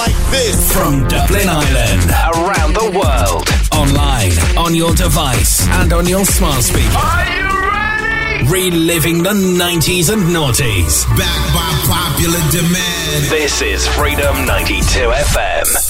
like this. From Dublin Ireland, around the world, online, on your device, and on your smart speaker. Are you ready? Reliving the 90s and noughties. Backed by popular demand. This is Freedom 92 FM.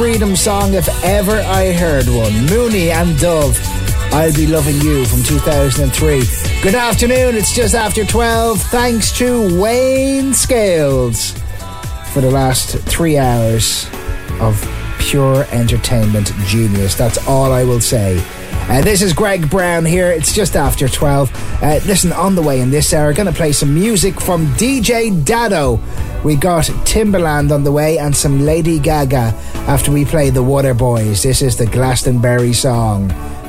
Freedom song if ever I heard one. Moony and Dove, I'll Be Loving You from 2003. Good afternoon, it's just after 12. Thanks to Wayne Scales for the last three hours of pure entertainment genius. That's all I will say. Uh, this is Greg Brown here. It's just after 12. Uh, listen, on the way in this hour, going to play some music from DJ Dado. We got Timbaland on the way and some Lady Gaga after we play the Waterboys. This is the Glastonbury song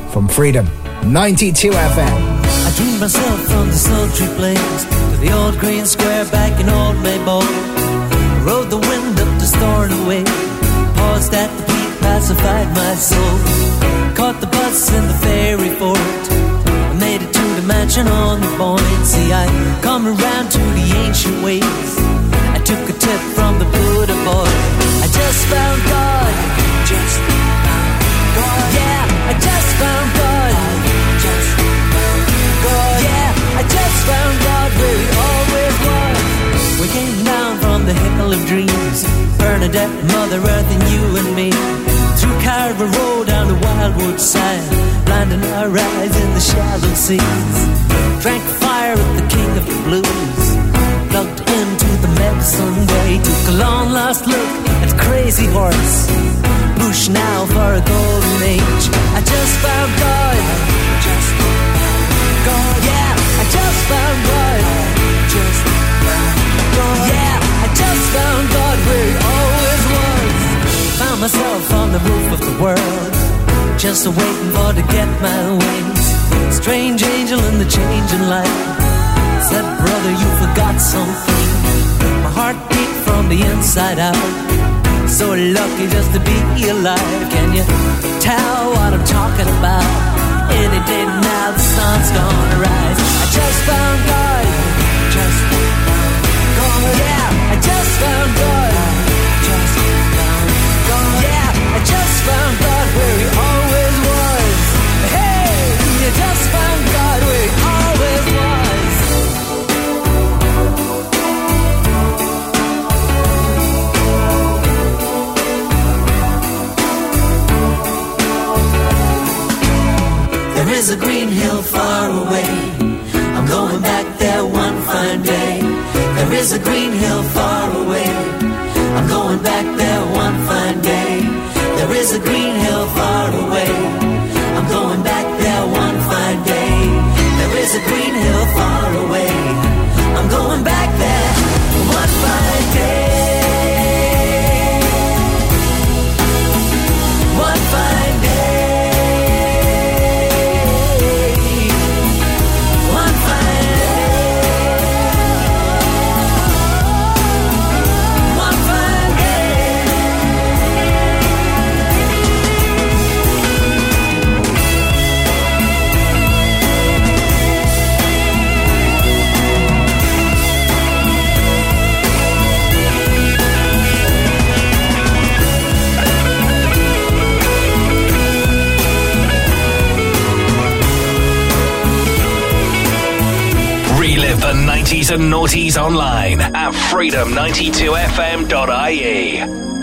from Freedom 92 FM. I dreamed myself from the sultry plains to the old green square back in old Maybole. Rode the wind up to Stornoway, paused at the peak, pacified my soul. Caught the house in the fairy fort. I made it to the mansion on the point. See, I come around to the ancient ways. I took a tip from the Buddha boy. I just found God. Just found God. Yeah, I just found God. Just found God. Yeah, I just found God where He always was. We came down from the hill of dreams, Bernadette, Mother Earth, and you and me wildwood side, blinding our eyes in the shallow seas. Drank fire at the king of the blues, plugged into the medicine way. Took a long last look at Crazy Horse, push now for a golden age. I just found God, just God, yeah. I just found God, just God, yeah. I just found God always was. Myself on the roof of the world, just waiting for to get my wings. Strange angel in the changing light said, Brother, you forgot something. My heart beat from the inside out. So lucky just to be alive. Can you tell what I'm talking about? Any day now the sun's gonna rise. I just found God. Just found God. Yeah, I just found God. Is a green hill far away. I'm going back there one fine day. There is a green hill far away. I'm going back there one fine day. There is a green hill far away. I'm going back there one fine day. The 90s and noughties online at freedom92fm.ie.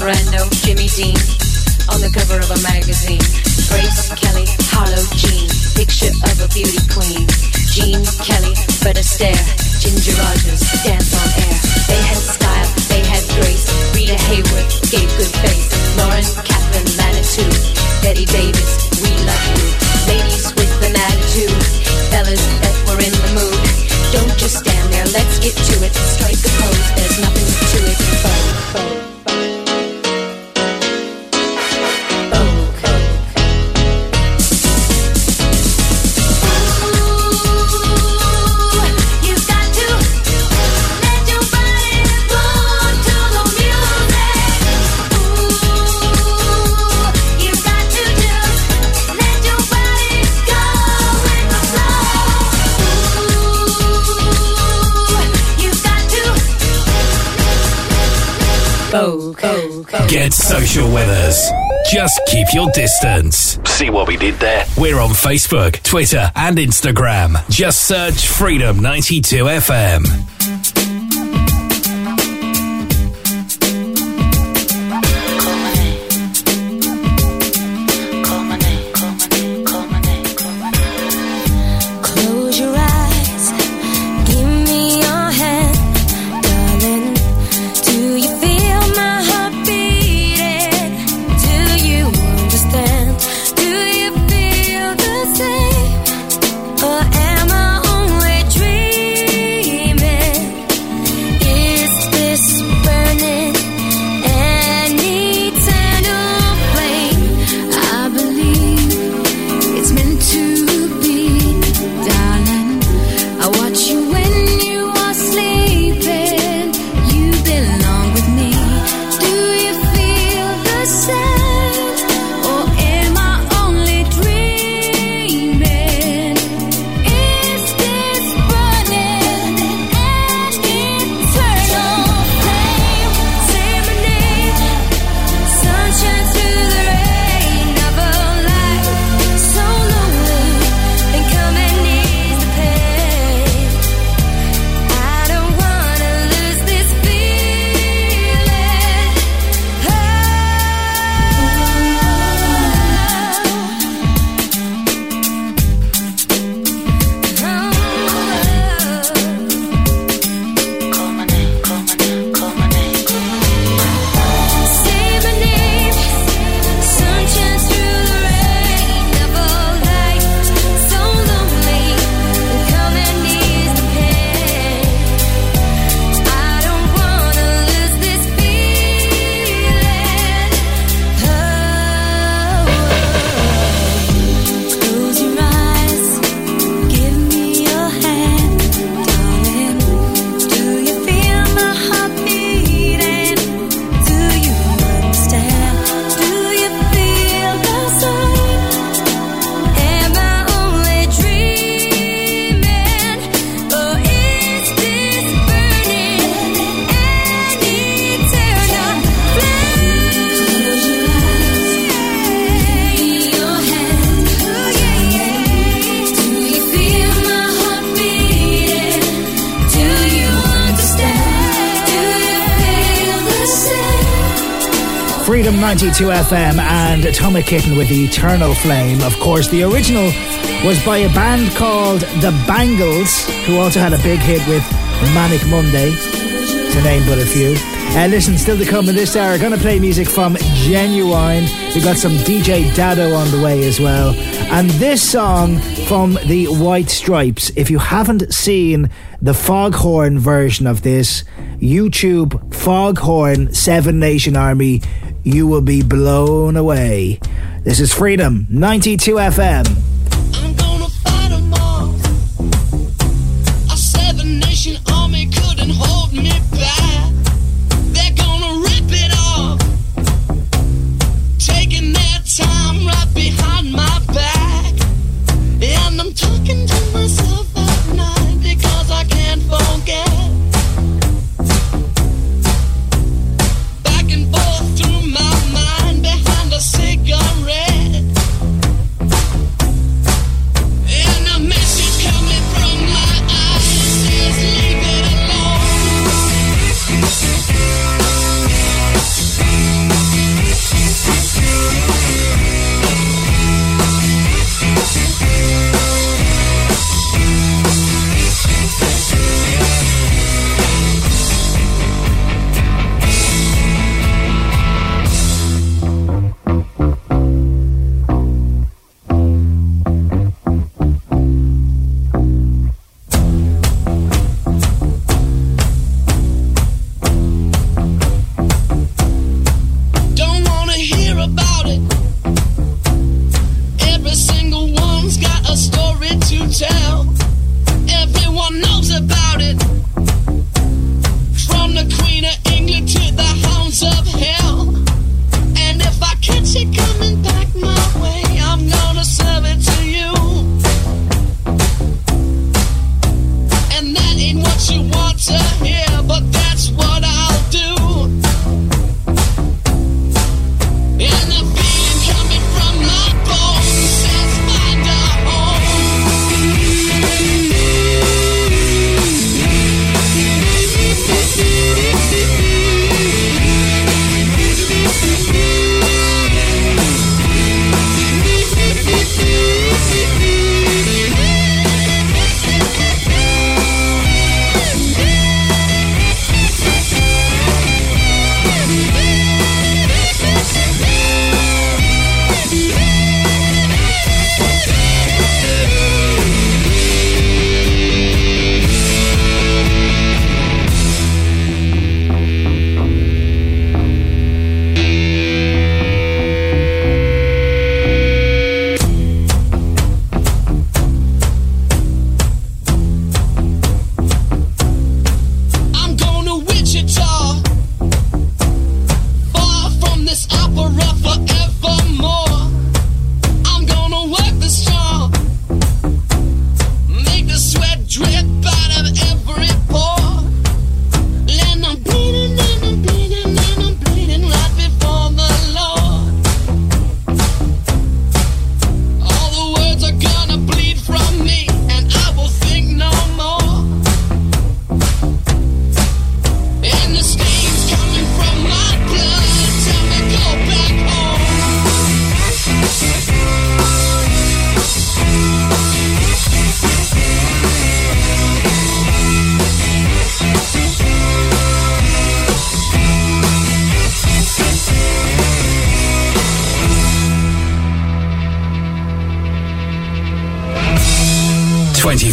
Brando, Jimmy Dean, on the cover of a magazine. Grace Kelly, Harlow Jean, picture of a beauty queen. Gene Kelly, Fred Astaire, Ginger Rogers, dance on air. They had style, they had grace. Rita Hayworth gave good face. Lauren Catherine Manitou, Bette Davis, we love you. Ladies with an attitude, fellas that were in the mood. Don't just stand there, let's get to it. Strike Get social with us. Just keep your distance. See what we did there? We're on Facebook, Twitter, and Instagram. Just search Freedom 92 FM. Freedom 92 FM and Atomic Kitten with the Eternal Flame. Of course, the original was by a band called The Bangles, who also had a big hit with Manic Monday, to name but a few. Uh, listen, still to come in this hour, gonna play music from Ginuwine. We've got some DJ Dado on the way as well. And this song from the White Stripes. If you haven't seen the Foghorn version of this, YouTube Foghorn Seven Nation Army, you will be blown away. This is Freedom 92 FM.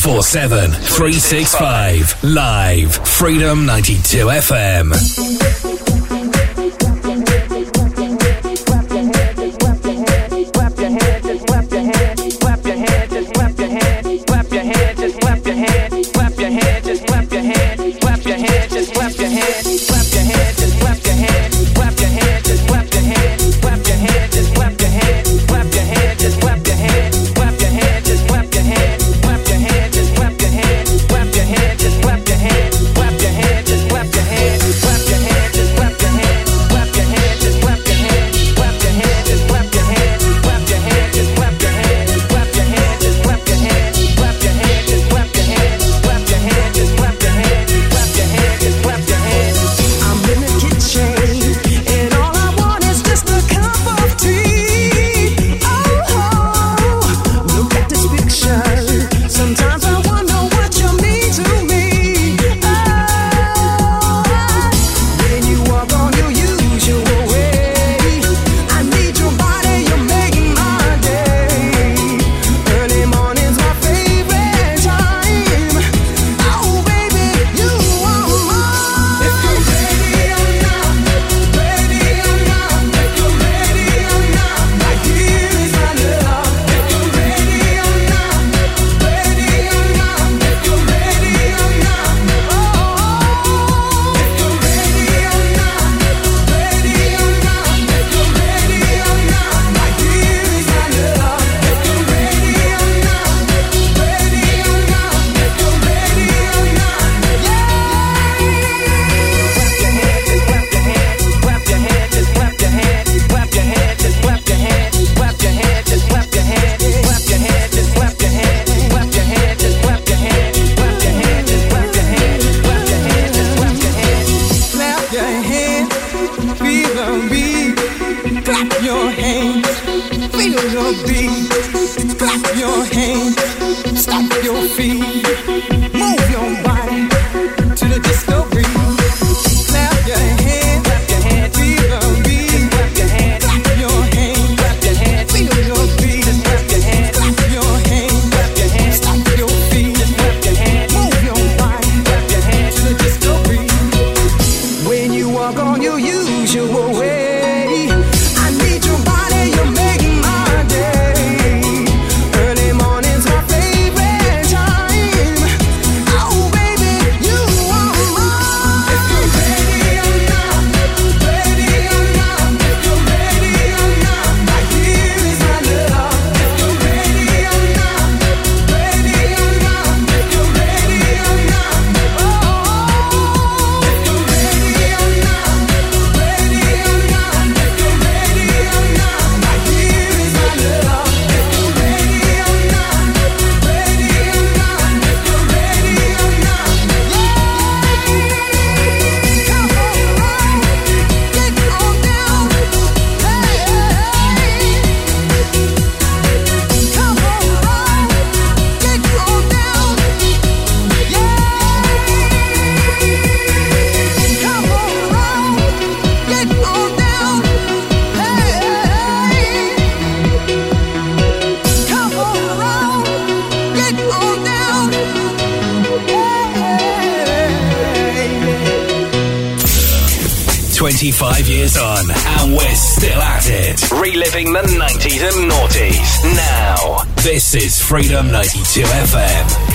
347 365. Live. Freedom 92 FM. This is Freedom 92 FM.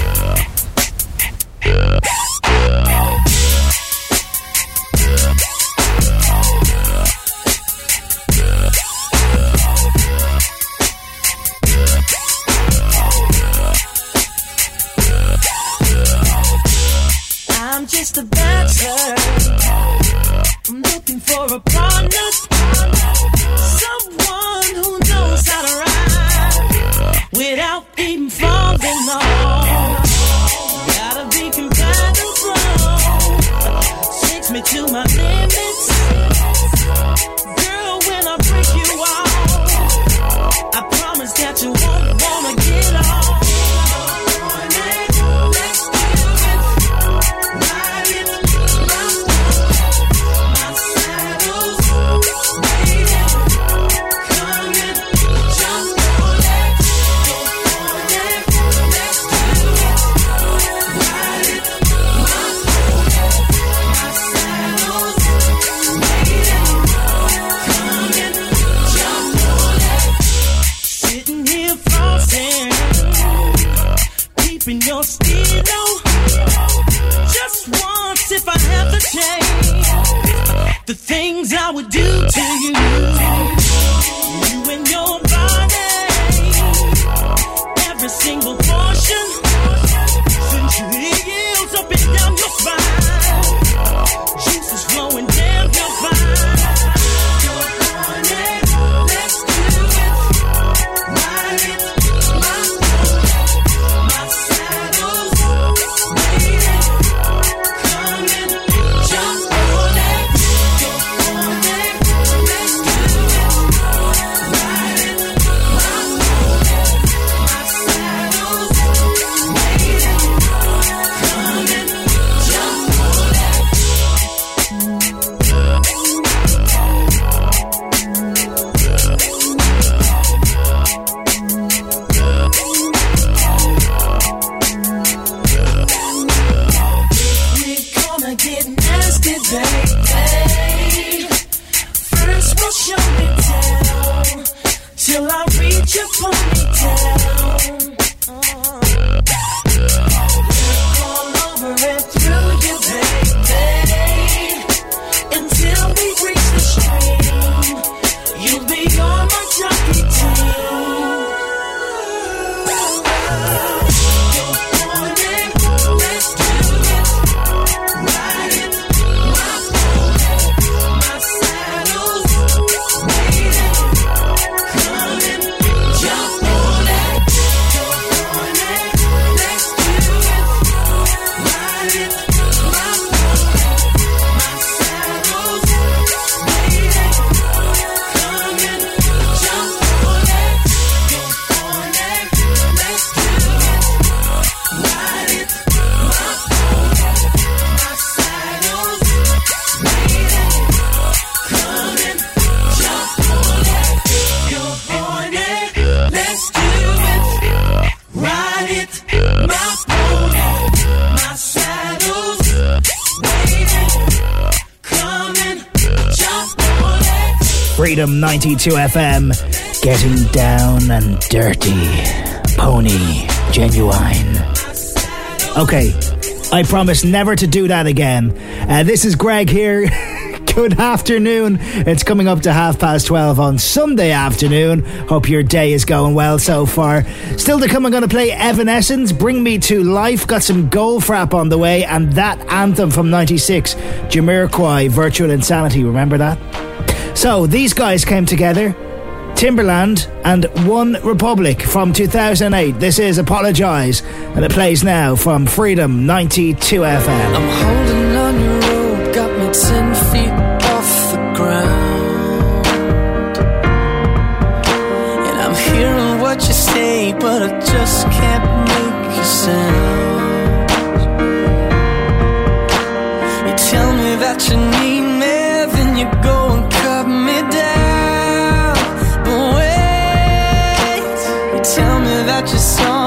92 FM. Getting down and dirty. Pony. Ginuwine. Okay. I promise never to do that again. Uh, this is Greg here. Good afternoon. It's coming up to half past 12 on Sunday afternoon. Hope your day is going well so far. Still to come, I'm going to play Evanescence, Bring Me to Life. Got some Goldfrapp on the way, and that anthem from 96, Jamiroquai, Virtual Insanity. Remember that? So these guys came together Timbaland and OneRepublic from 2008. This is Apologize, and it plays now from Freedom 92 FM. I'm holding on your rope, got me 10 feet off the ground. And I'm hearing what you say, but I just can't make you sound. You tell me that you need. that you saw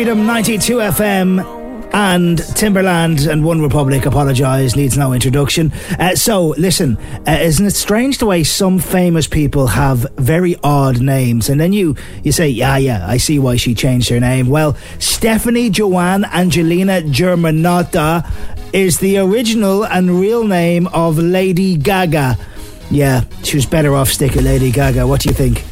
Freedom 92 FM and Timbaland and OneRepublic apologise needs no introduction. Uh, so listen, uh, isn't it strange the way some famous people have very odd names, and then you you say, yeah, yeah, I see why she changed her name. Well, Stephanie Joanne Angelina Germanotta is the original and real name of Lady Gaga. Yeah, she was better off sticking Lady Gaga. What do you think?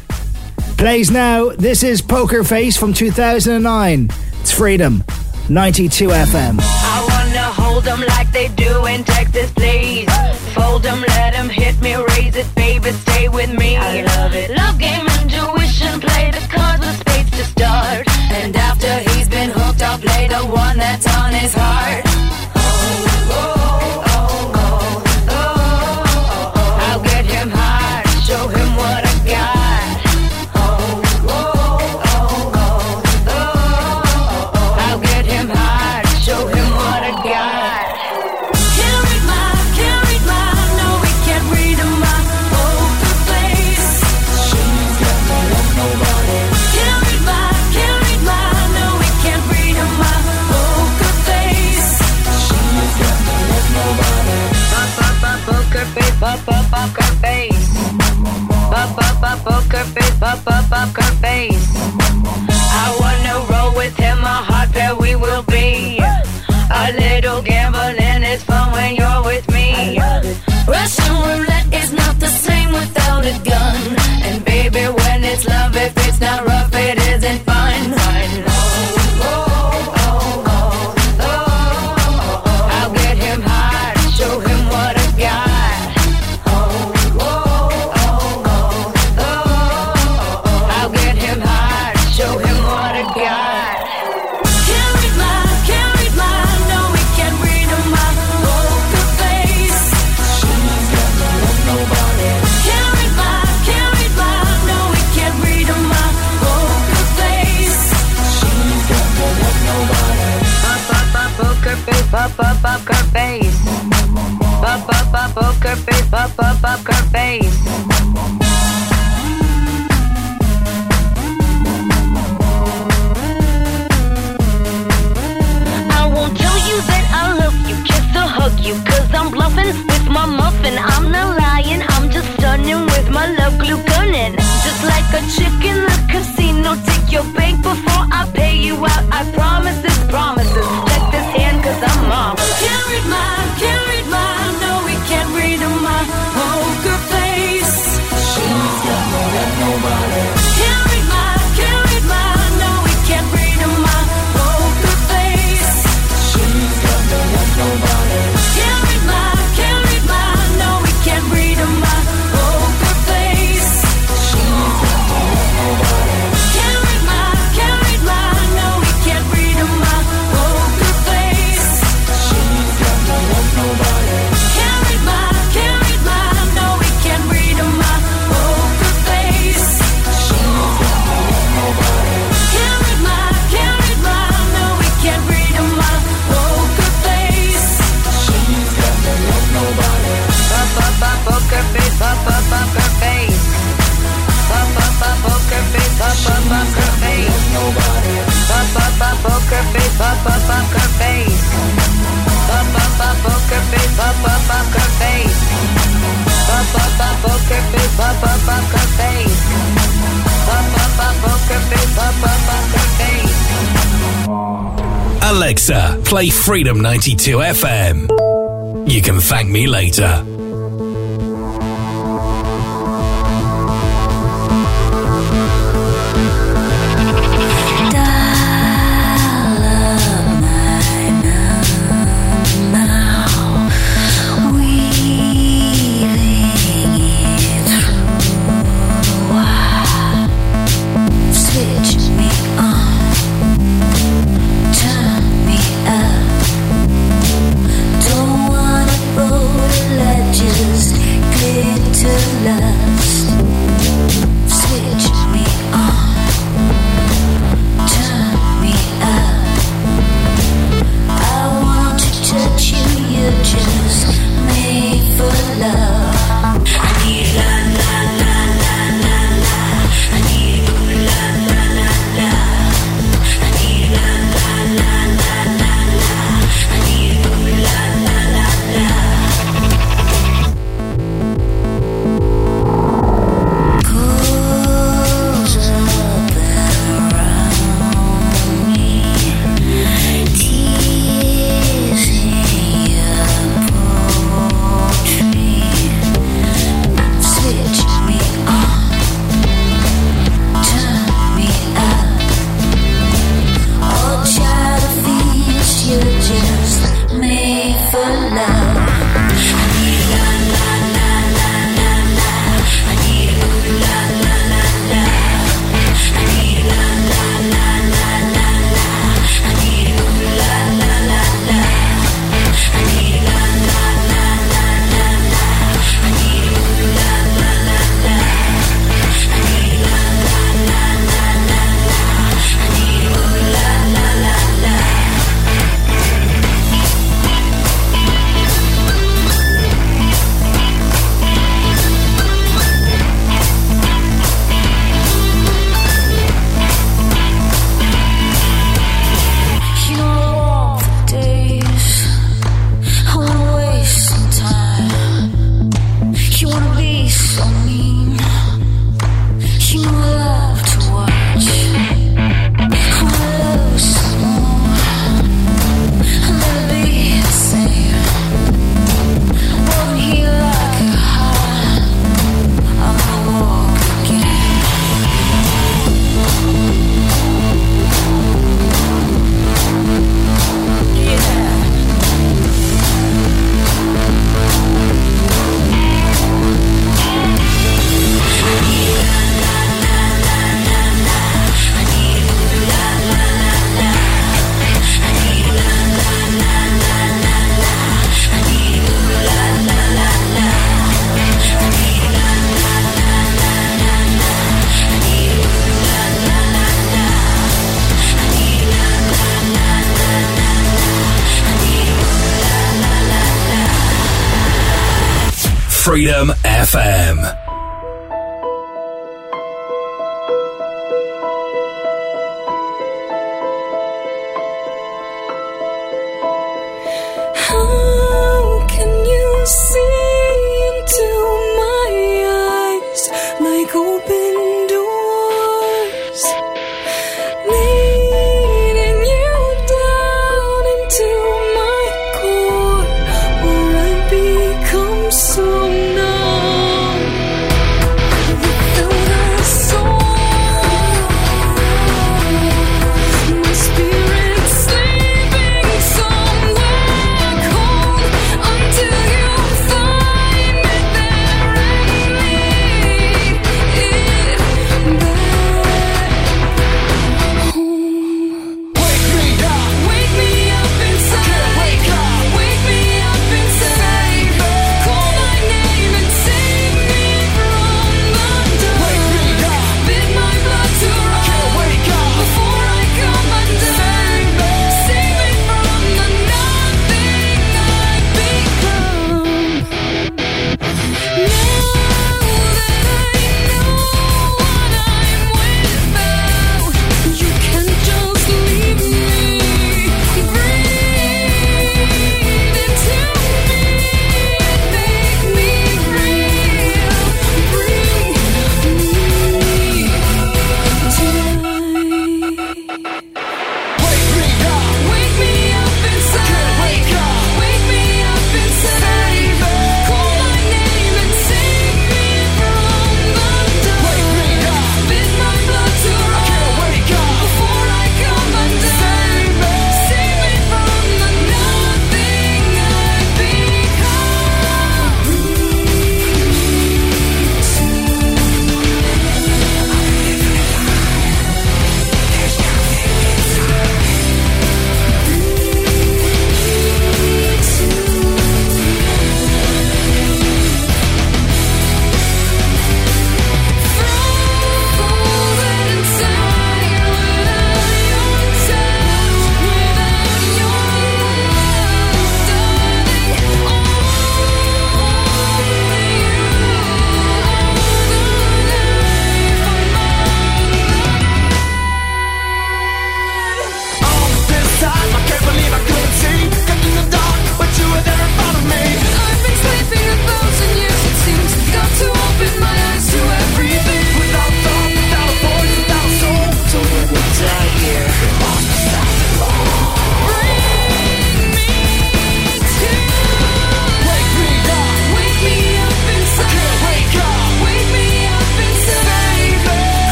Plays now. This is Poker Face from 2009. It's Freedom 92 FM. I wanna hold them like they do in Texas, please. Fold them, let them hit me, raise it, baby, stay with me. I love it. Love game, intuition, play the cards with spades to start. And after he's been hooked, I'll play the one that's on his heart. Pop, pop, poker face, pop, pop, poker face. I wanna roll with him, a hot pair we will face, pop, pop, poker face. I won't tell you that I love you, kiss or hug you, cause I'm bluffing with my muffin. I'm not lying, I'm just stunning with my love glue gunning. Just like a chick in the casino, take your bank before I pay you out. I promise this promises. Check this hand, cause I'm marvelous. Read my, Alexa, play Freedom 92 FM. You can thank me later. Freedom FM.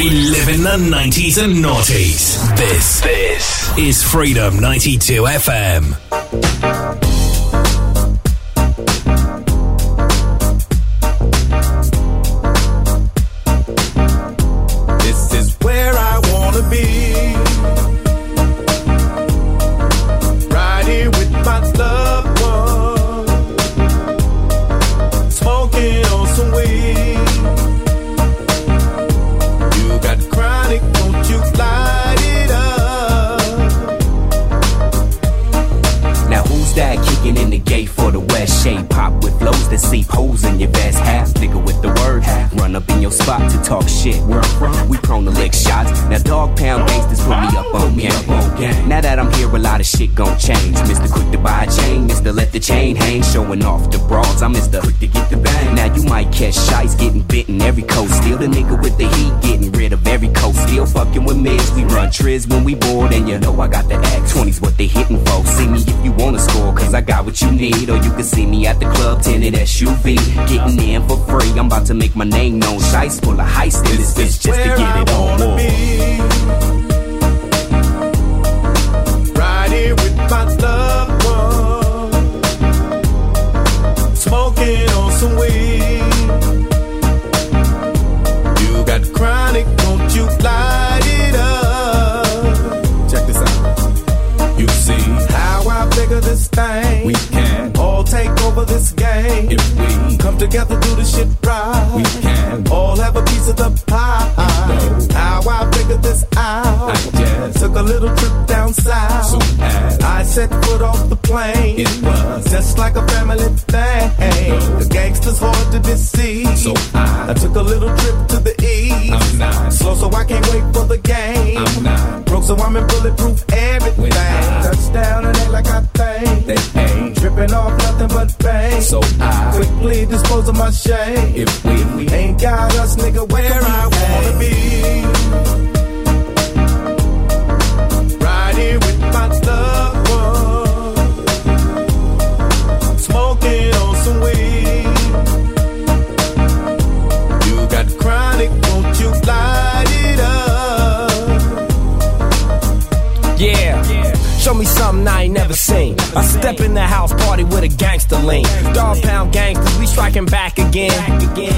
We live in the 90s and noughties. This, this is Freedom 92 FM. Triz when we bored, and you know I got the act. 20's what they hitting for. See me if you wanna score, cause I got what you need. Or you can see me at the club, tinted SUV. Getting in for free, I'm about to make my name known. Shites full of heist in this bitch just to get it on. be. Take over this game if we come together, do the shit right. We can all have a piece of the pie. How I figured this out. I just took a little trip down south. So I set foot off the plane. It was just like a family thing. The gangsters hard to deceive. So I, took a little trip to the east. I'm not slow, so I can't wait for the game. I'm not broke, so I'm in bulletproof everything. Touchdown Quickly dispose of my shame. If we, if we ain't got us, nigga, where I wanna be. I step in the house party with a gangster lean. Dog pound gangsters, we striking back again.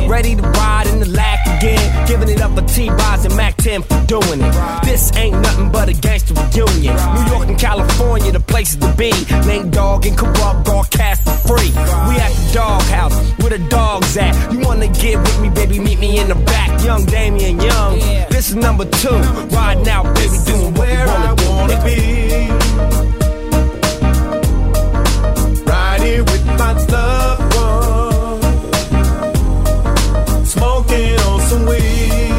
Ready to ride in the lack again. Giving it up for T-Boz and Mack 10 for doing it. This ain't nothing but a gangster reunion. New York and California, the places to be. Nate Dogg and Kurupt broadcast for free. We at the doghouse, where the dogs at. You wanna get with me, baby? Meet me in the back. Young Damian Young. This is number two. Riding out, baby, doing what we where I wanna wanna be. Smoking on some weed.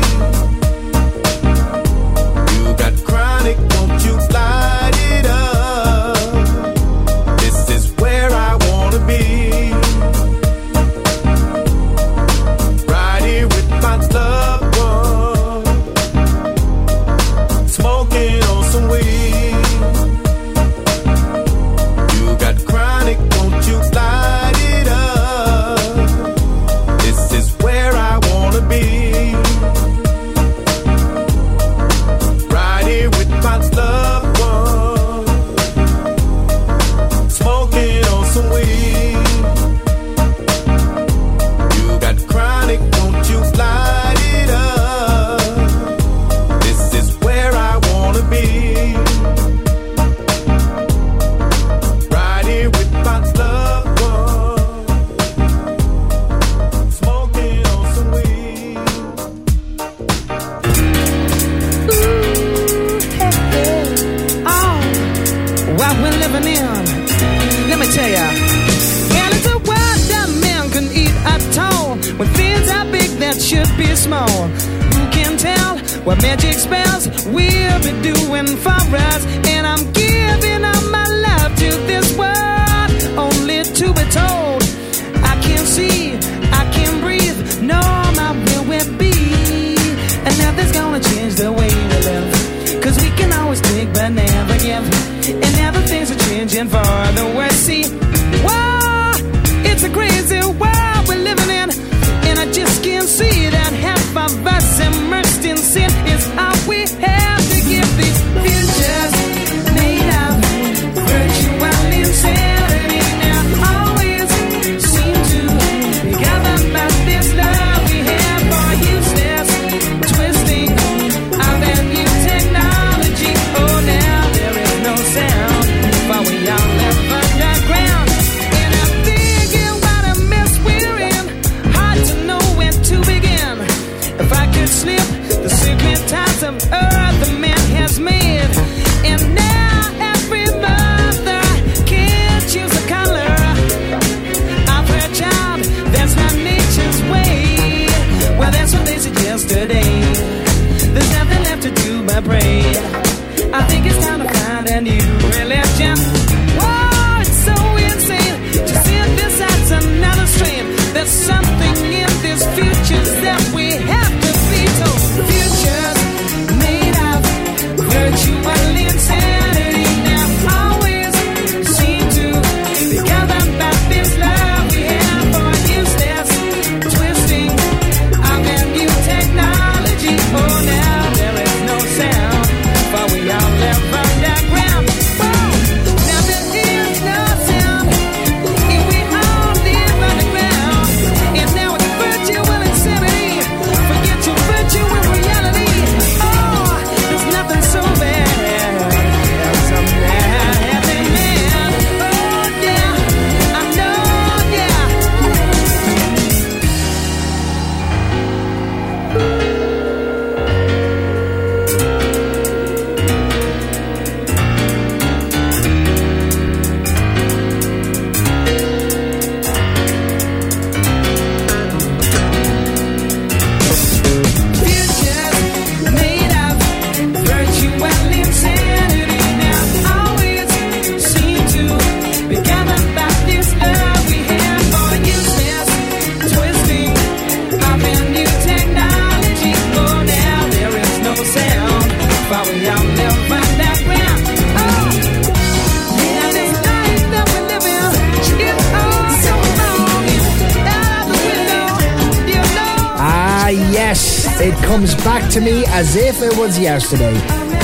It comes back to me as if it was yesterday.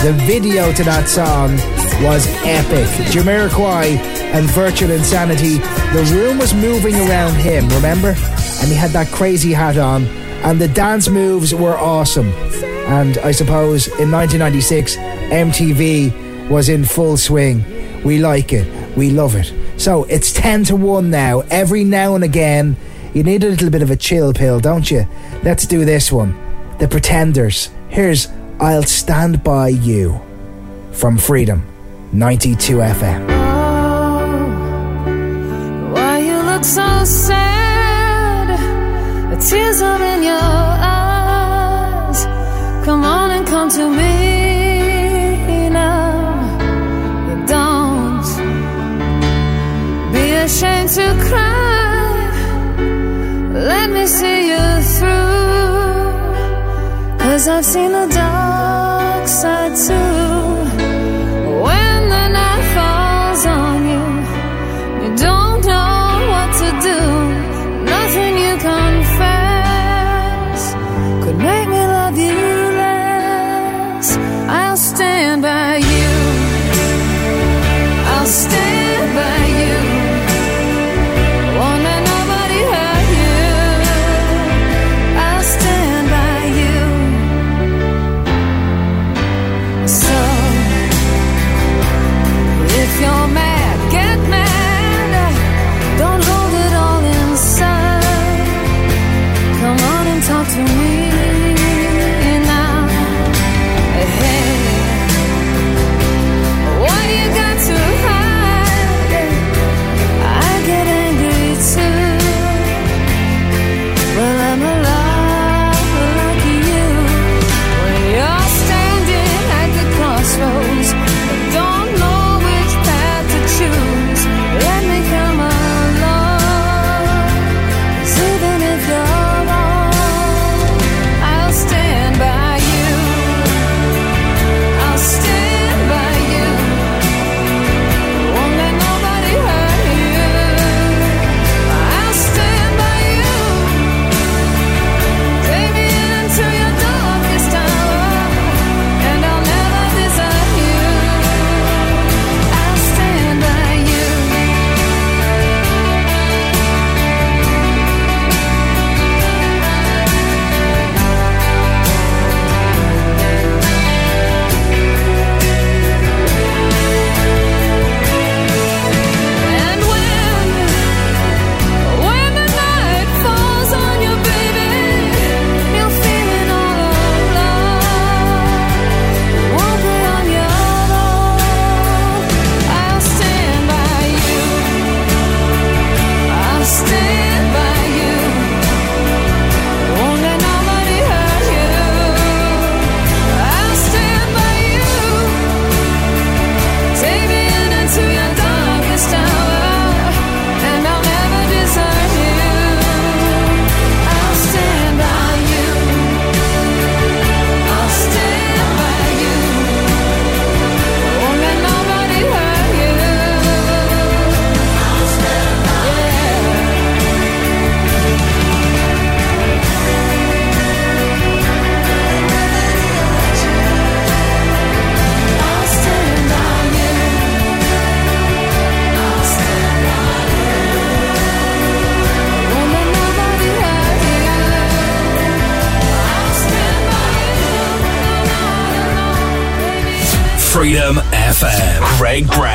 The video to that song was epic. Jamiroquai and Virtual Insanity. The room was moving around him, remember? And he had that crazy hat on, and the dance moves were awesome. And I suppose in 1996, MTV was in full swing. We like it, we love it. So it's 10 to 1 now. Every now and again, you need a little bit of a chill pill, don't you? Let's do this one. The Pretenders. Here's I'll Stand By You from Freedom 92 FM. Oh, why you look so sad? The tears are in your eyes. Come on and come to me now. Don't be ashamed to cry. Let me see you through. Cause I've seen the dark side too. Freedom FM. Greg Brown.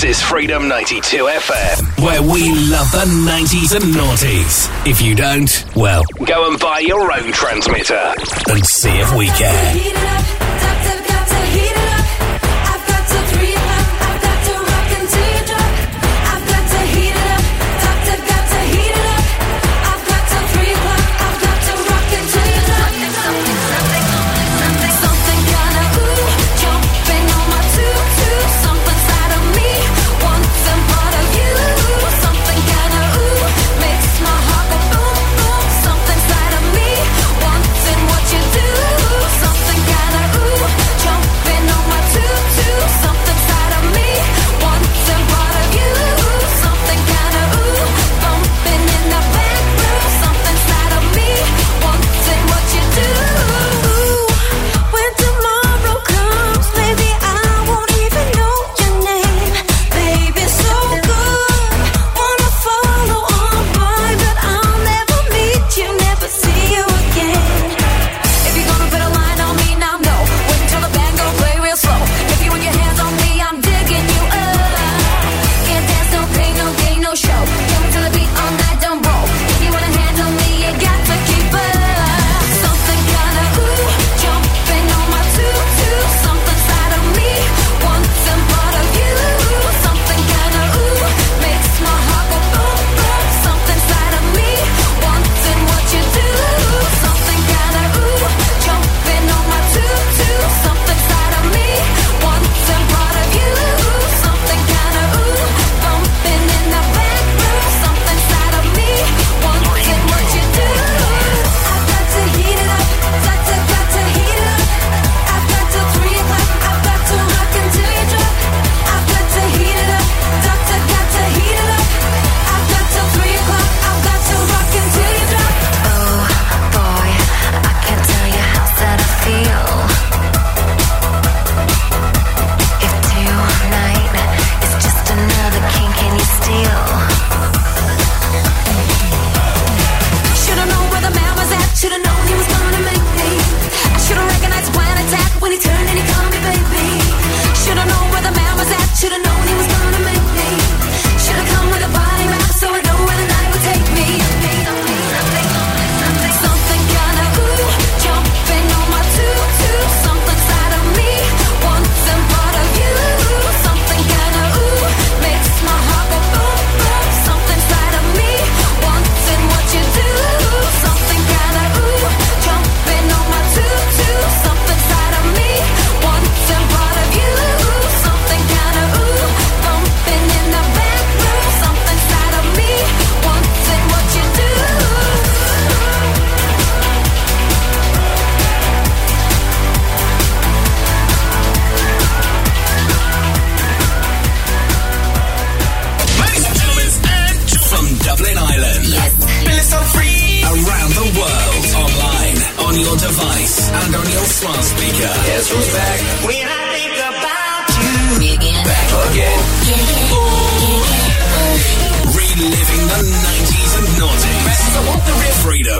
This is Freedom 92 FM, where we love the 90s and noughties. If you don't, well, go and buy your own transmitter and see if we care.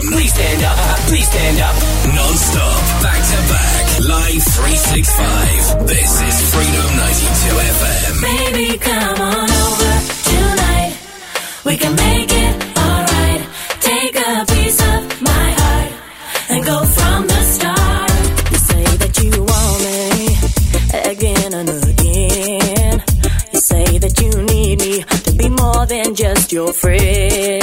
Please stand up. Please stand up. Non-stop. Back to back. Live 365. This is Freedom 92 FM. Baby, come on over tonight. We can make it alright. Take a piece of my heart and go from the start. You say that you want me again and again. You say that you need me to be more than just your friend.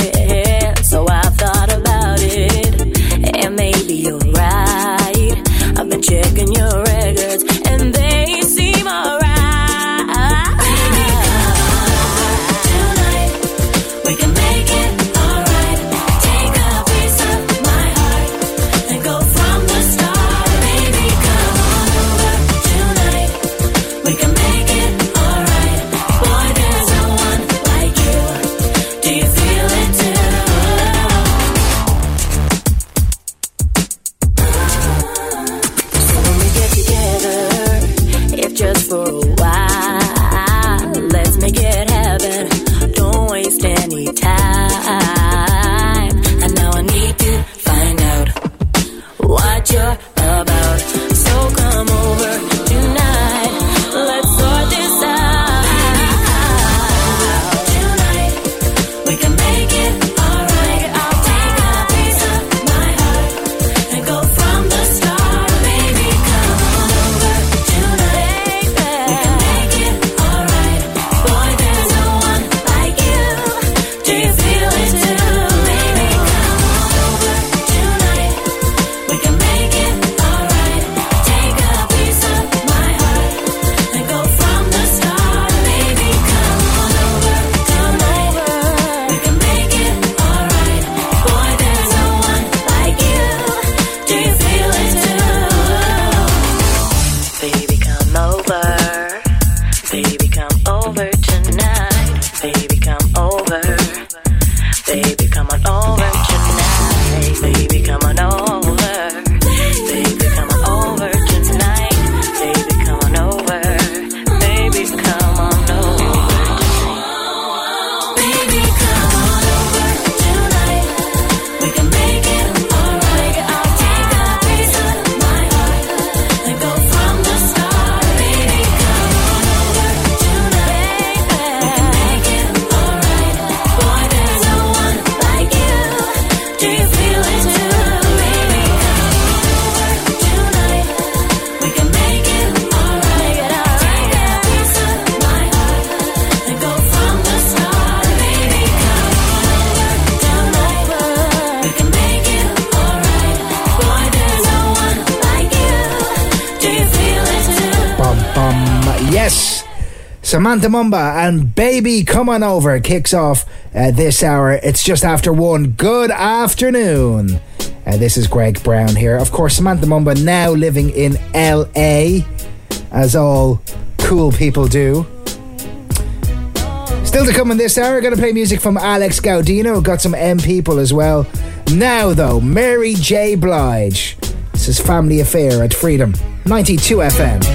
Samantha Mumba and Baby Come On Over kicks off uh, this hour. It's just after one. Good afternoon. Uh, this is Greg Brown here. Of course, Samantha Mumba now living in LA, as all cool people do. Still to come in this hour, gonna play music from Alex Gaudino. Got some M people as well. Now, though, Mary J. Blige. This is Family Affair at Freedom 92 FM.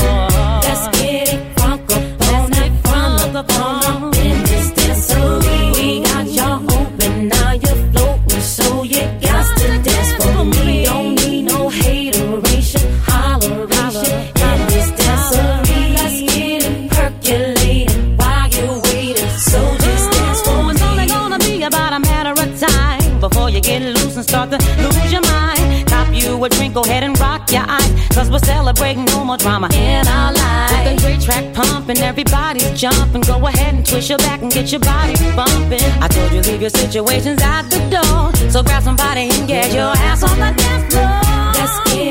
Go ahead and rock your eyes, cause we're celebrating no more drama in our lives. With the great track pumping, everybody's jumping. Go ahead and twist your back and get your body bumping. I told you, leave your situations at the door. So grab somebody and get your ass on the dance floor. Let's get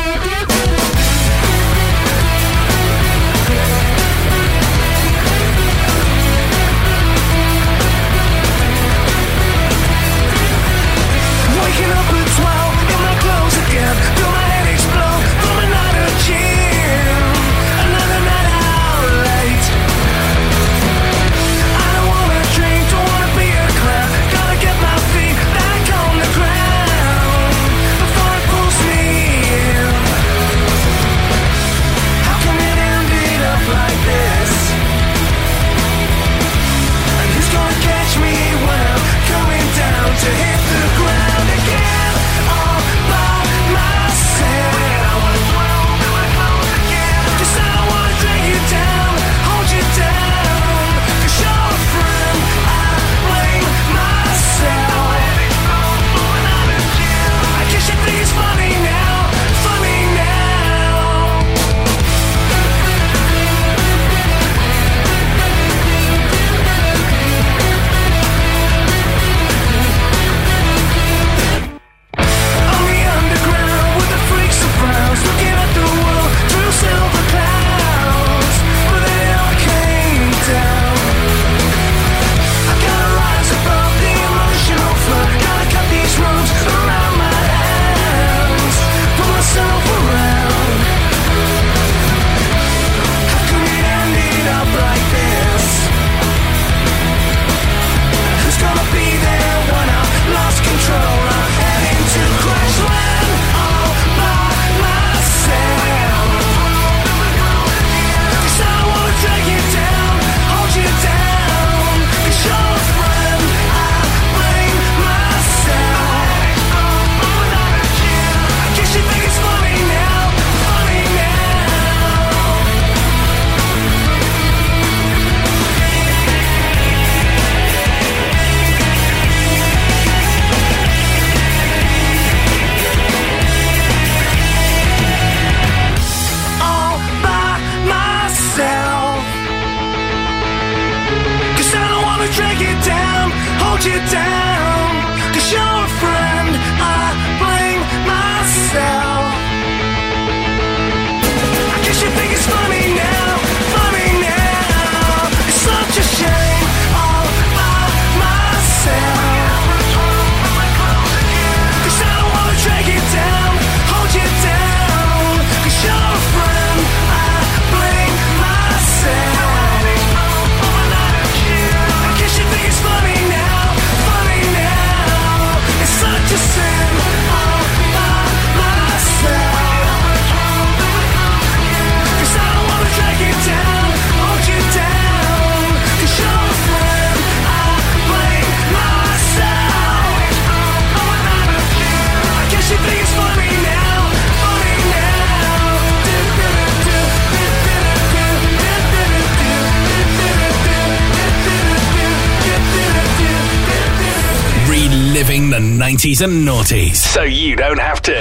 and naughties, So you don't have to.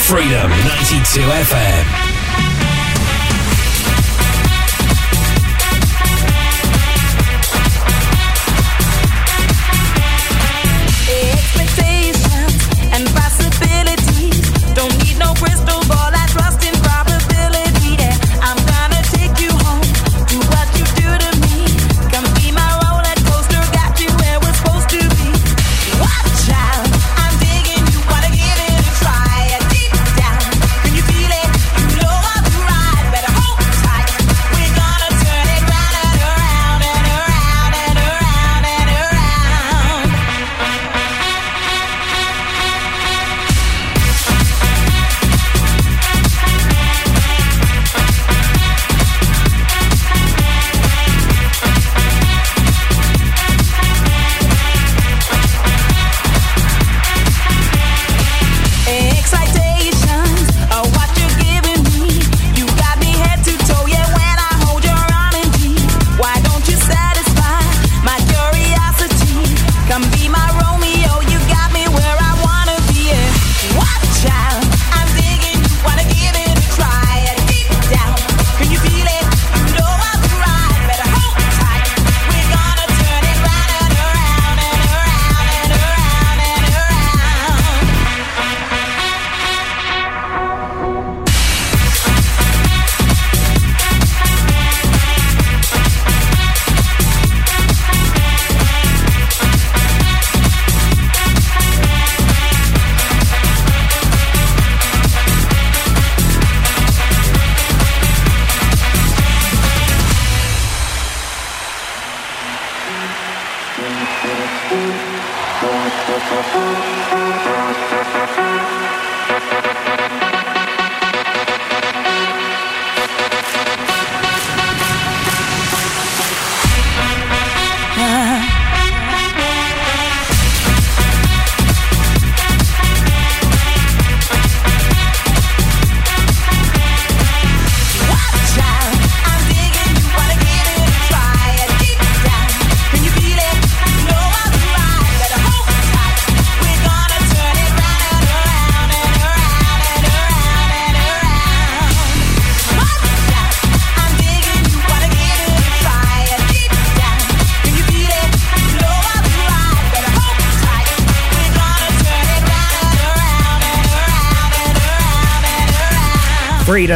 Freedom 92 FM.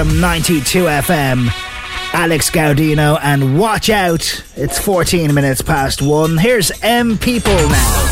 92 FM. Alex Gaudino and watch out. It's 14 minutes past one. Here's M People now.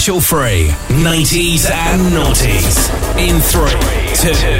commercial free. 90s and noughties. In three, two,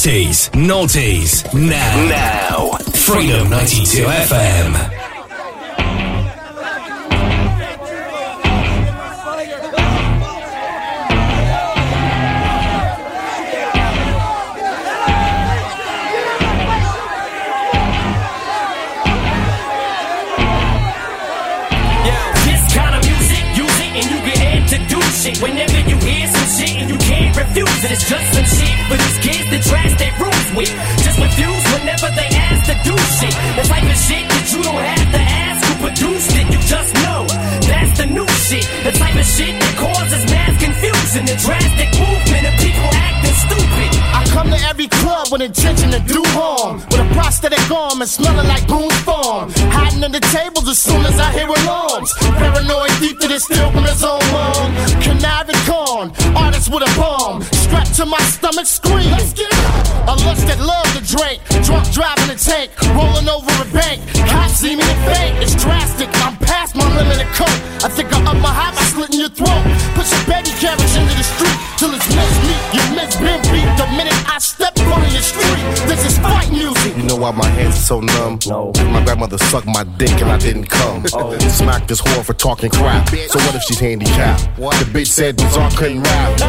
90s, noughties, now. Now. Freedom 92 FM. Refuse it, it's just some shit for these kids to trash their rooms with. Just refuse whenever they ask to do shit. The type of shit that you don't have to ask produced it. You just know that's the new shit. The type of shit that causes mass confusion, the drastic movement of people acting stupid. I come to every club with intention to do harm. With a prosthetic arm and smelling like Boone's Farm. Hiding under tables as soon as I hear alarms. Paranoid deep that it's still from his own mom. Conniving con, artist with a bomb. Strapped to my stomach, screaming. Let's get it. A lust that love to drink. Drunk driving a tank, rolling over a bank. Cops see me and faint. It's drastic. I'm past my limit of coke. I think I up my high by slitting your throat. Put your baby carriage into the street till it's miss me. You miss been beat the minute I step on your street. This is fight music. You know why my hands are so numb? No. My grandmother sucked my dick and I didn't come. Oh. Smacked this whore for talking crap. So what if she's handicapped? What? The bitch said Bizarre couldn't rap.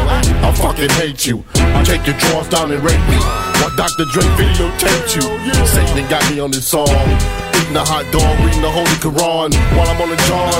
I fucking hate you. Take your drawers down and rape me. While Dr. Dre videotaped you. Satan got me on this song. Eating a hot dog, reading the Holy Quran while I'm on the John.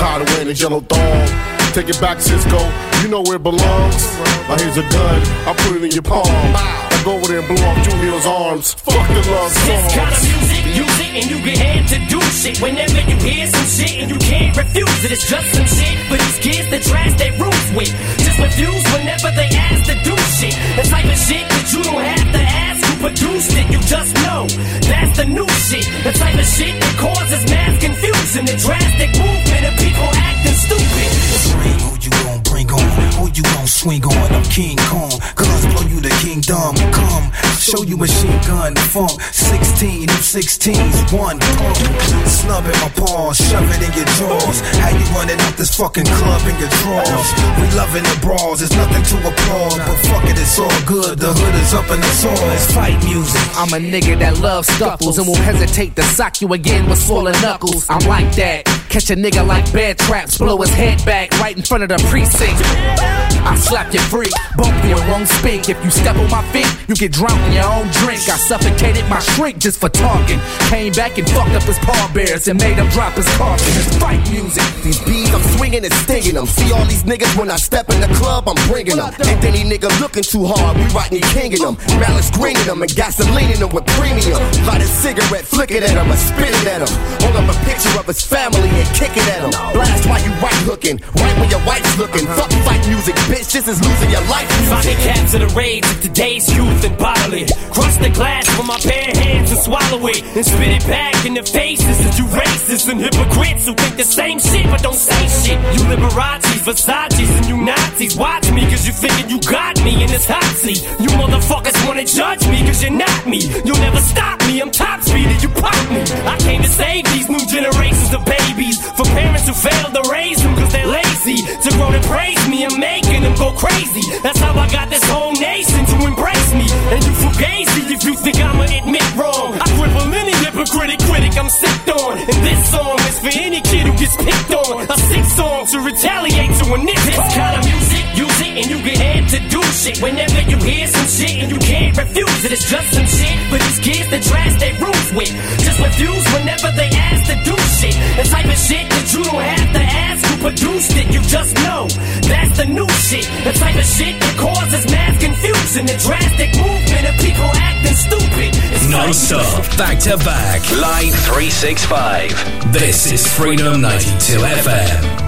Tired of wearing this yellow thong. Take it back, Cisco. You know where it belongs. Now here's a gun. I put it in your palm. I go over there and blow off Julia's arms. Fuck the love This kind of music, use it and you get had to do shit. Whenever you hear some shit and you can't refuse it, it's just some shit for these kids to trash their rooms with. Just refuse whenever they ask to do shit. The type of shit that you don't have to ask produced it. You just know that's the new shit. The type of shit that causes mass confusion, the drastic movement of people acting stupid. Swing who you gon' bring on, who you gon' swing on. I'm King Kong, guns blow you the kingdom. Come, show you machine gun funk. 16, you 16s, one pump. Snub in my paws, shove it in your jaws. How you running out this fucking club in your drawers? We loving the brawls, there's nothing to applaud. But fuck it, it's all good. The hood is up in the soil. It's fight music. I'm a nigga that loves scuffles and won't hesitate to sock you again with swollen knuckles. I'm like that. Catch a nigga like bad traps, blow his head back right in front of the precinct. I slap you free, bump you and won't speak. If you step on my feet, you get drunk in your own drink. I suffocated my shrink just for talking. Came back and fucked up his pallbearers and made him drop his coffin. It's fight music. These beats, I'm swinging and stinging them. See all these niggas when I step in the club, I'm bringing them. Ain't any nigga looking too hard, we riding kinging them. Malice greening them and gasoline in them with premium. Light a cigarette, flick it at him, or spit it at him. Hold up a picture of his family and kick it at him. Blast while you right hooking, right when your wife's looking. Uh-huh. Fuck fight music, bitch, this is losing your life Pocket music. capture the rage of today's youth and bottle it. Crush the glass with my bare hands and swallow it. And spit it back in the faces of you racists and hypocrites who think the same shit but don't say shit. You Liberace's, Versace's, and you Nazis. Watch me cause you figure you got me in this hot seat. You motherfuckers wanna judge me cause you're not me. You'll never stop me, I'm top speed and you pop me. I came to save these new generations of babies. For parents who failed to raise them cause they're lazy. To grow to praise me and making them go crazy. That's how I got this whole nation to embrace me. And you fugazi if you think I'ma admit wrong. I cripple I'm sick on. And this song is for any kid who gets picked on. A sick song to retaliate to a nigga. This kind of music, use it and you get had to do shit. Whenever you hear some shit and you can't refuse it, it's just some shit for these kids to trash their rooms with. Just refuse whenever they ask to do shit. The type of shit that you don't have to ask produced it. You just know that's the new shit. The type of shit that causes mass confusion. The drastic movement of people acting stupid. It's Non stop, back to back, live 365. This is Freedom 92 FM.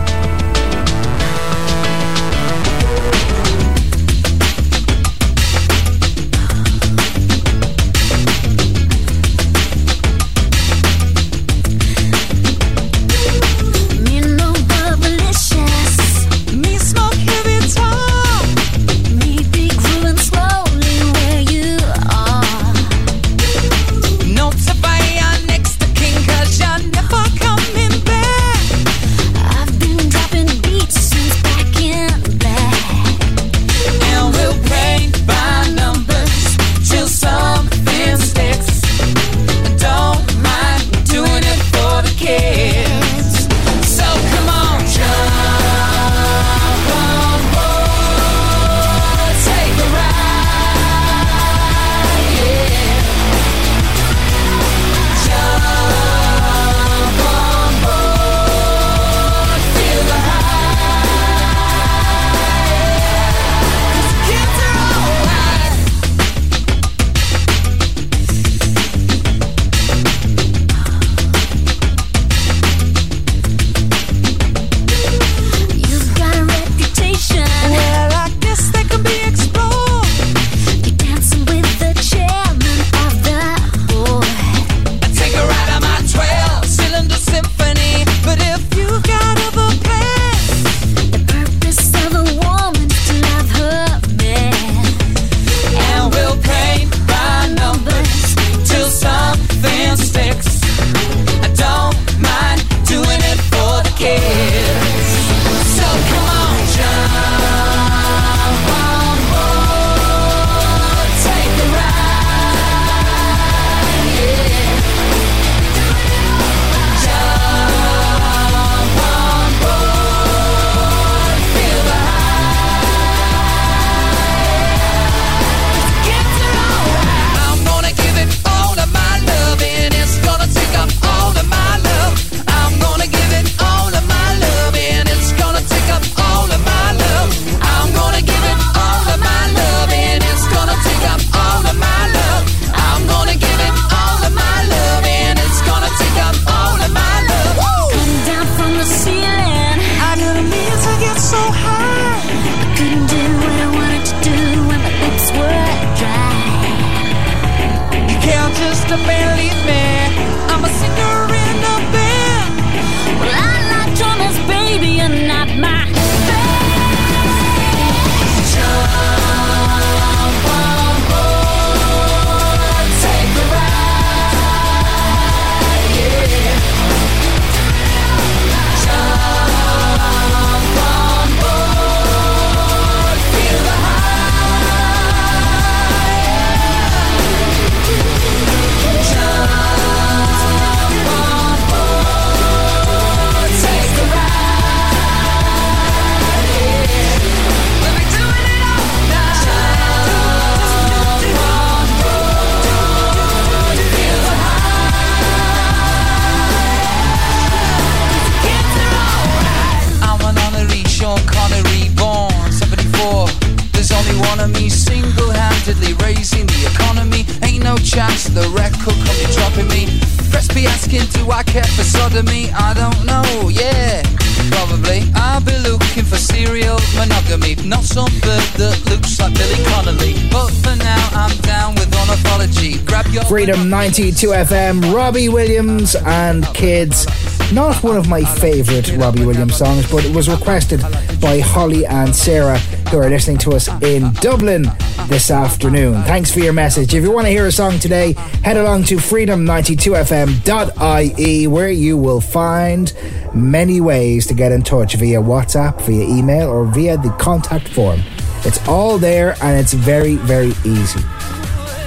92 FM, Robbie Williams and Kids. Not one of my favourite Robbie Williams songs, but it was requested by Holly and Sarah, who are listening to us in Dublin this afternoon. Thanks for your message. If you want to hear a song today, head along to freedom92fm.ie, where you will find many ways to get in touch via WhatsApp, via email, or via the contact form. It's all there and it's very, very easy.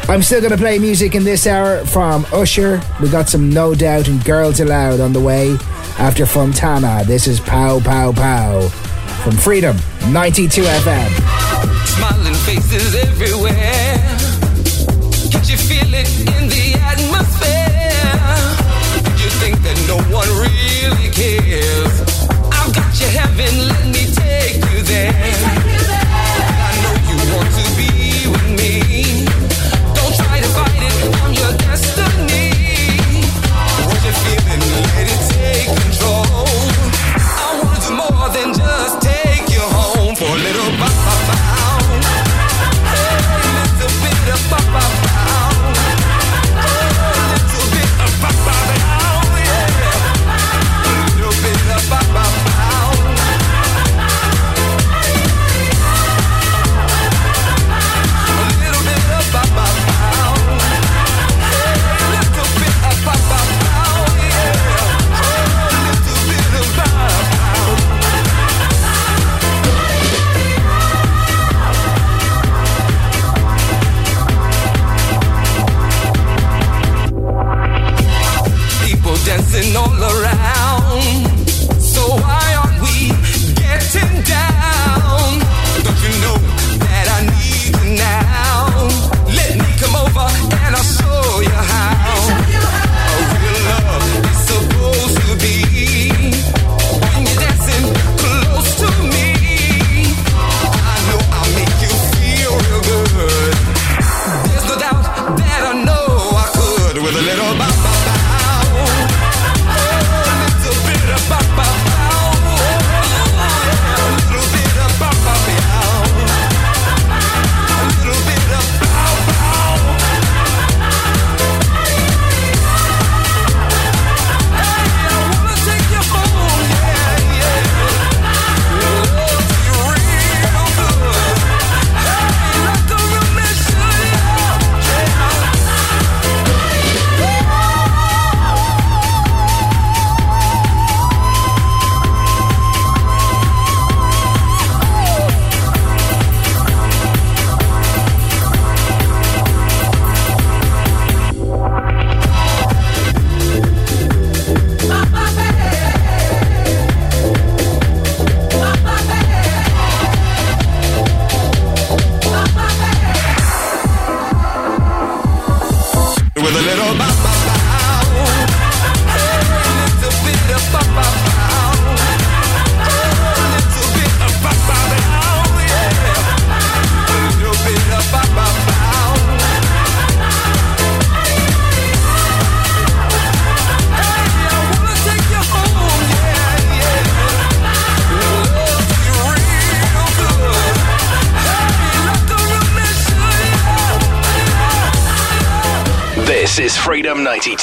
I'm still going to play music in this hour from Usher. We got some No Doubt and Girls Aloud on the way after Fontana. This is Pow Pow Pow from Freedom 92 FM. Smiling faces.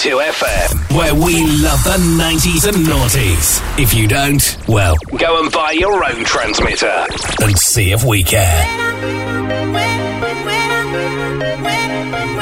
Two FM, where we love the 90s and noughties. If you don't, well, go and buy your own transmitter and see if we care. When I, when, when I,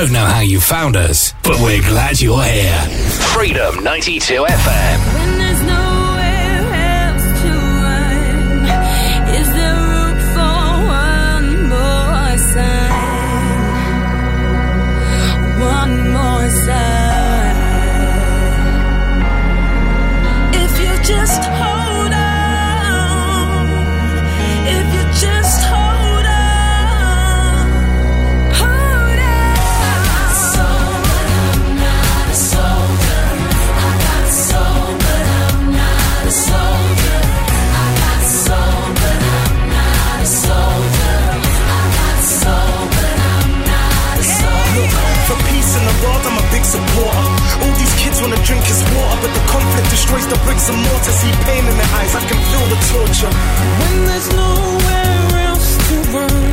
don't know how you found us, but we're glad you're here. Freedom 92 FM. Destroys the bricks and mortar, see pain in their eyes. I can feel the torture. When there's nowhere else to run,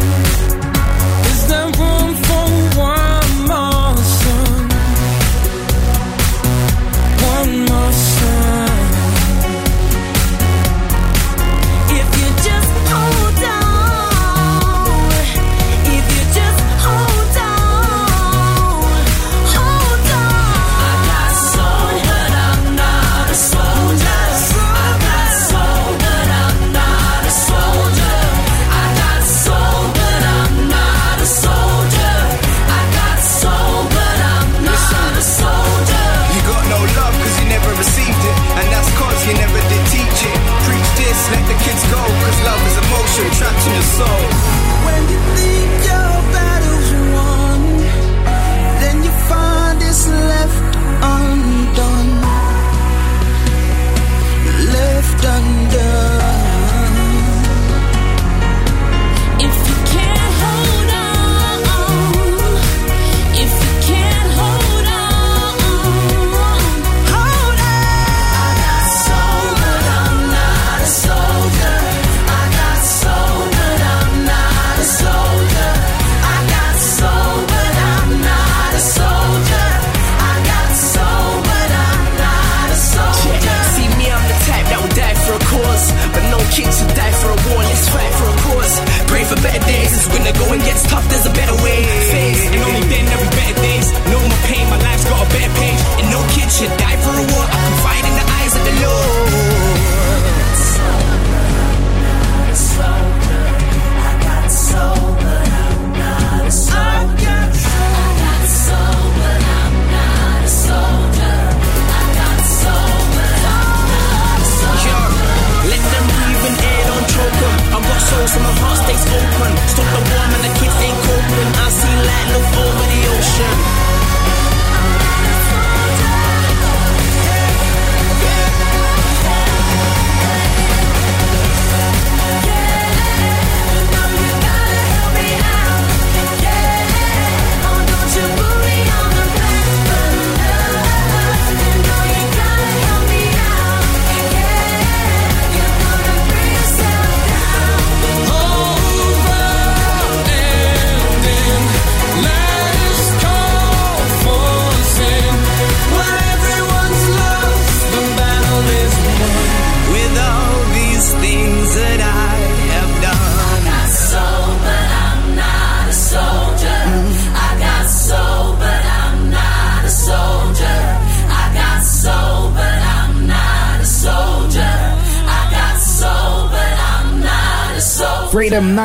is there room for one more son? One more son. Soul.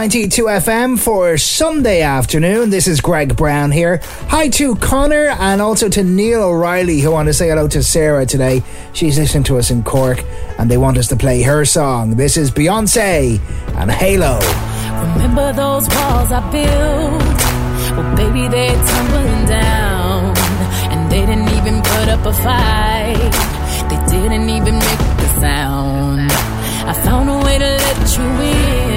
92 FM for Sunday afternoon. This is Greg Brown here. Hi to Connor and also to Neil O'Reilly who want to say hello to Sarah today. She's listening to us in Cork and they want us to play her song. This is Beyonce and Halo. Remember those walls I built? Well, baby, they're tumbling down. And they didn't even put up a fight. They didn't even make the sound. I found a way to let you in,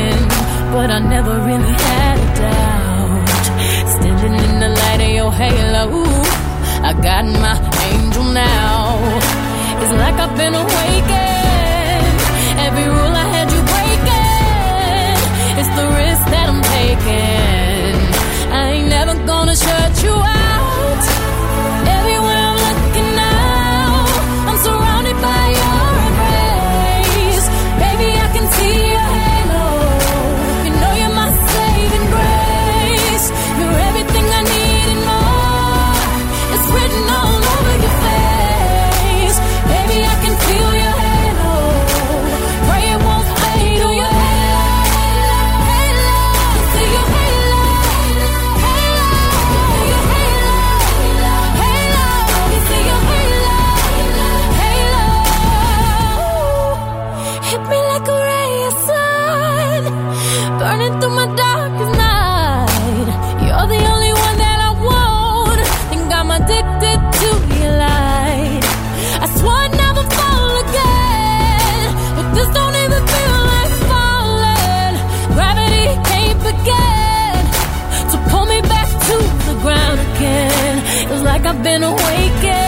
but I never really had a doubt. Standing in the light of your halo, I got my angel now. It's like I've been awakened. Every rule I had you breaking. It's the risk that I'm taking. I ain't never gonna shut you out. Feels like I've been awakened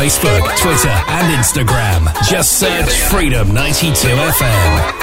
Facebook, Twitter, and Instagram. Just search Freedom 92 FM.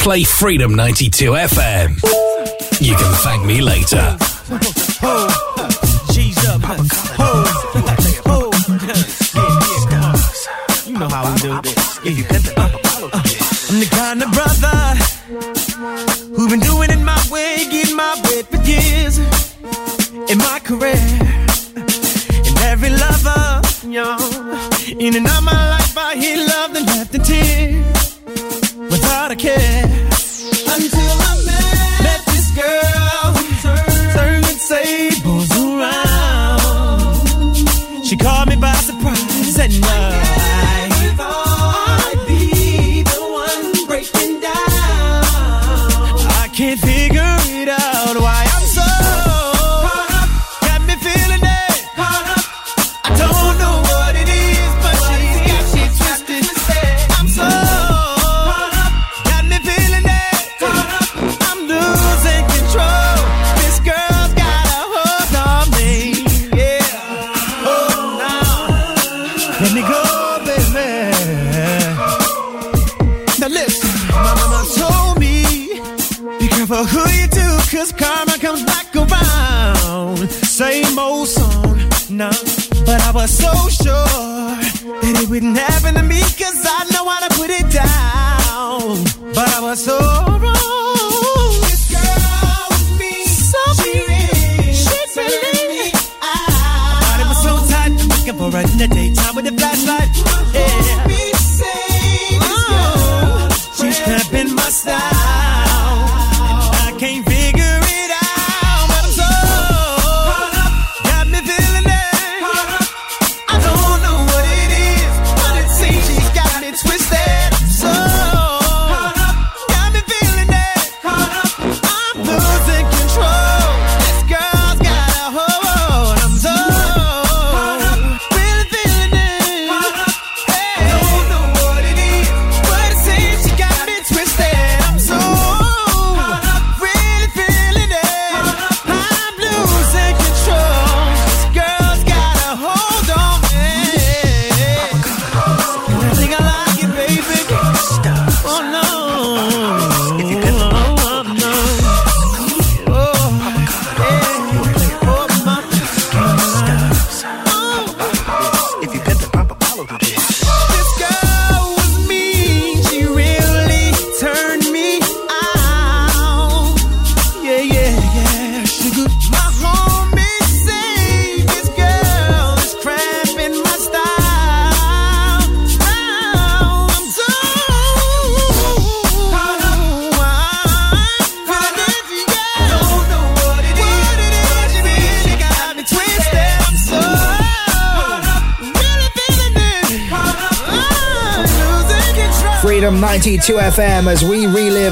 Play Freedom 92 FM. You can thank me later. G's up. You know how we do this. I'm the kind of brother who been doing it my way, getting my way for years in my career. And every lover, yo, in and out my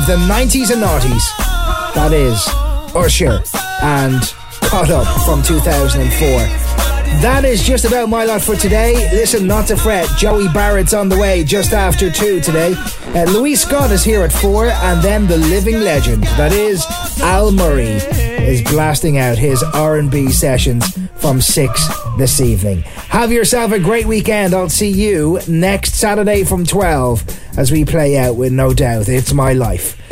the 90s and noughties. That is Usher and Caught Up from 2004. That is just about my lot for today. Listen, not to fret. Joey Barrett's on the way just after two today. Uh, Louis Scott is here at four, and then the living legend, that is Al Murray, is blasting out his R&B sessions from six this evening. Have yourself a great weekend. I'll see you next Saturday from twelve as we play out with no doubt. It's my life.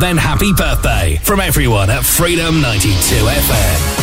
Then happy birthday from everyone at Freedom 92 FM.